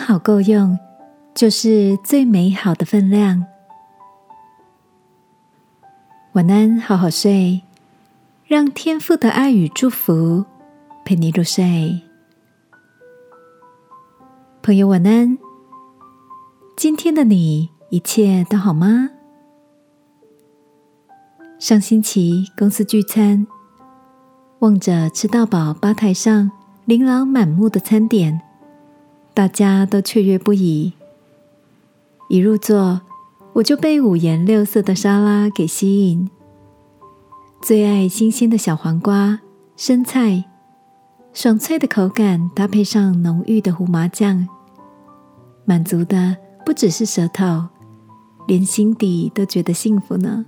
好够用，就是最美好的分量。晚安，好好睡，让天父的爱与祝福陪你入睡。朋友，晚安。今天的你一切都好吗？上星期公司聚餐，望着吃到饱吧台上琳琅满目的餐点，大家都雀跃不已。一入座，我就被五颜六色的沙拉给吸引。最爱新鲜的小黄瓜、生菜，爽脆的口感搭配上浓郁的胡麻酱，满足的不只是舌头，连心底都觉得幸福呢。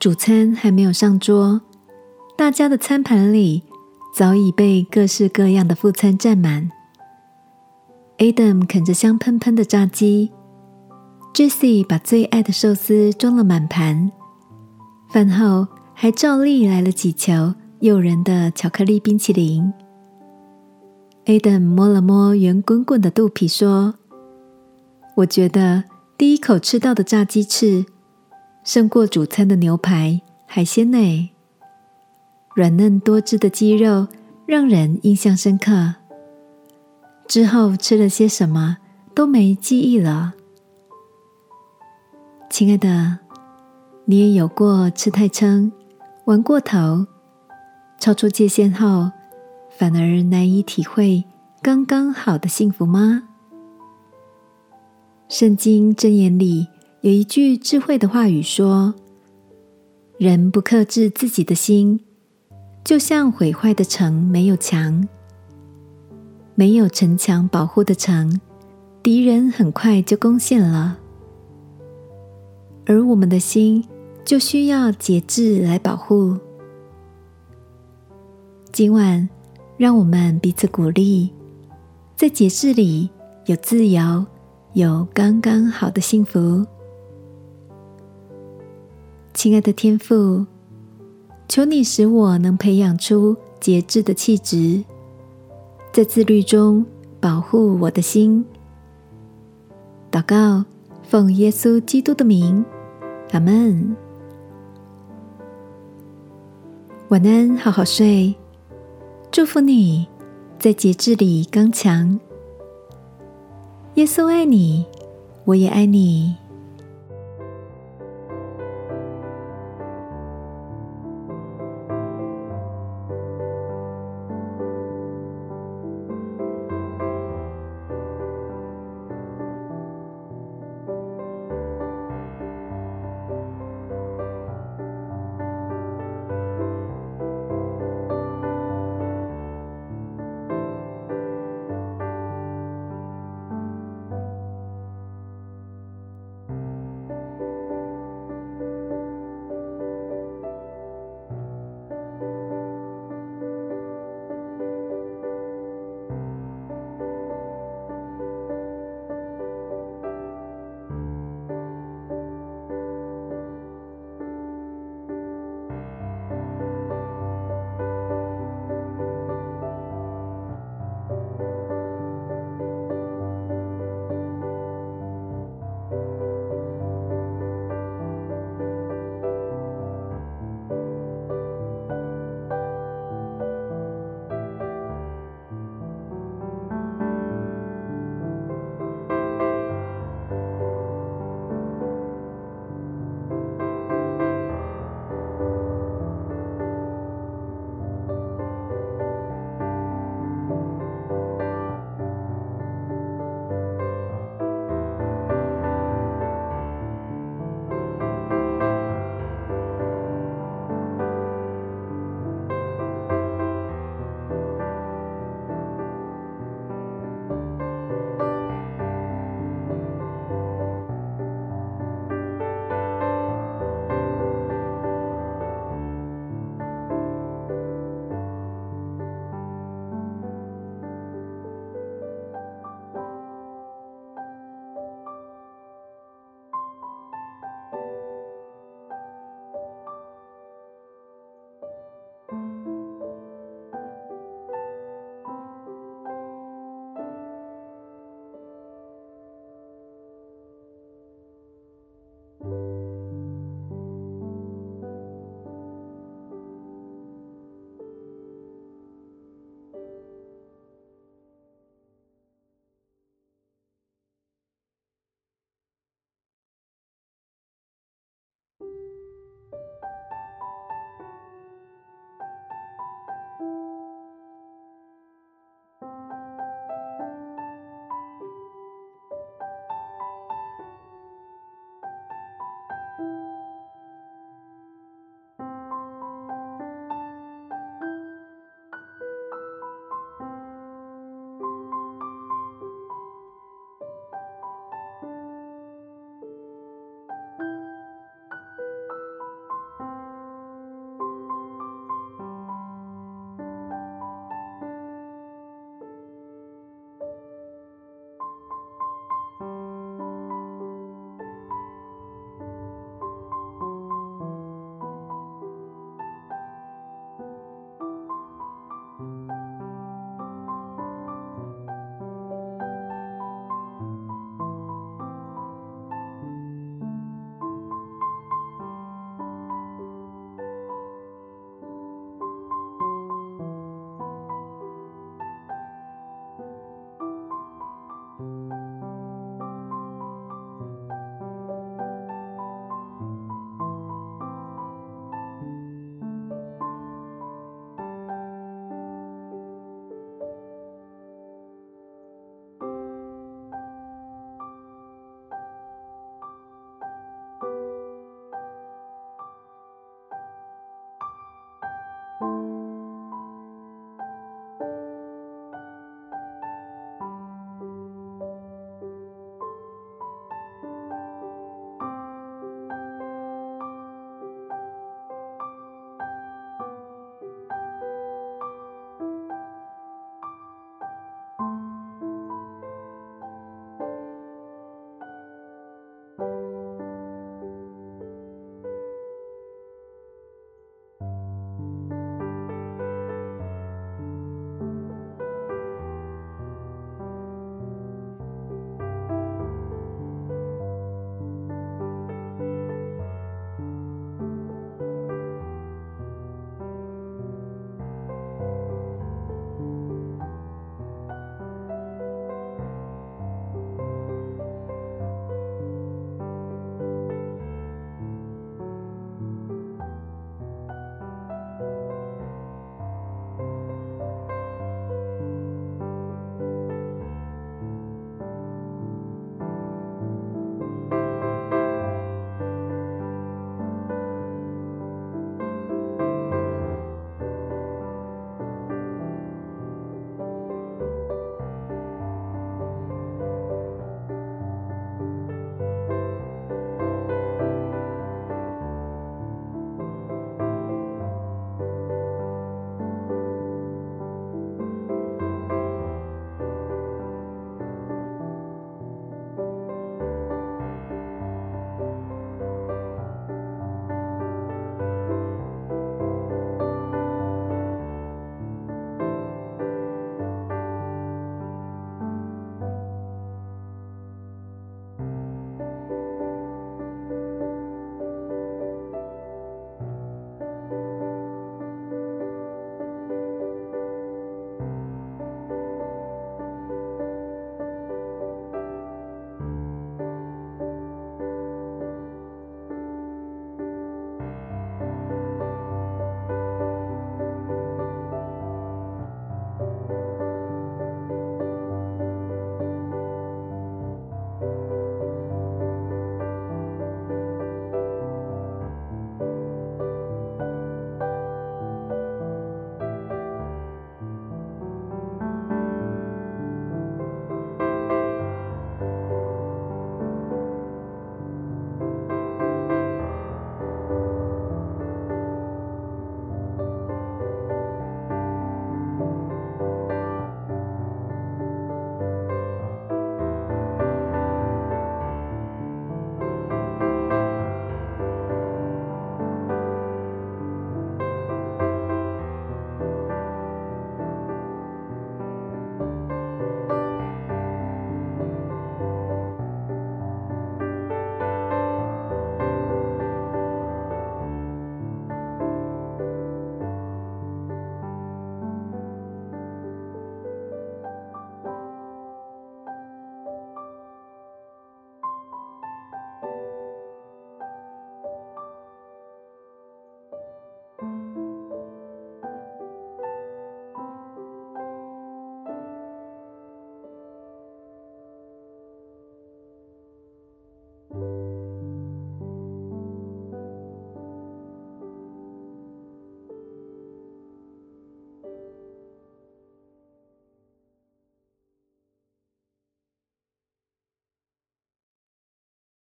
主餐还没有上桌，大家的餐盘里早已被各式各样的副餐占满。Adam 啃着香喷喷的炸鸡，Jessie 把最爱的寿司装了满盘，饭后还照例来了几球诱人的巧克力冰淇淋。Adam 摸了摸圆滚滚的肚皮，说：“我觉得第一口吃到的炸鸡翅。”胜过主餐的牛排、海鲜呢。软嫩多汁的鸡肉让人印象深刻。之后吃了些什么都没记忆了。亲爱的，你也有过吃太撑、玩过头、超出界限后，反而难以体会刚刚好的幸福吗？圣经箴言里。有一句智慧的话语说：“人不克制自己的心，就像毁坏的城没有墙，没有城墙保护的城，敌人很快就攻陷了。而我们的心就需要节制来保护。今晚，让我们彼此鼓励，在节制里有自由，有刚刚好的幸福。”亲爱的天父，求你使我能培养出节制的气质，在自律中保护我的心。祷告，奉耶稣基督的名，阿门。晚安，好好睡。祝福你在节制里刚强。耶稣爱你，我也爱你。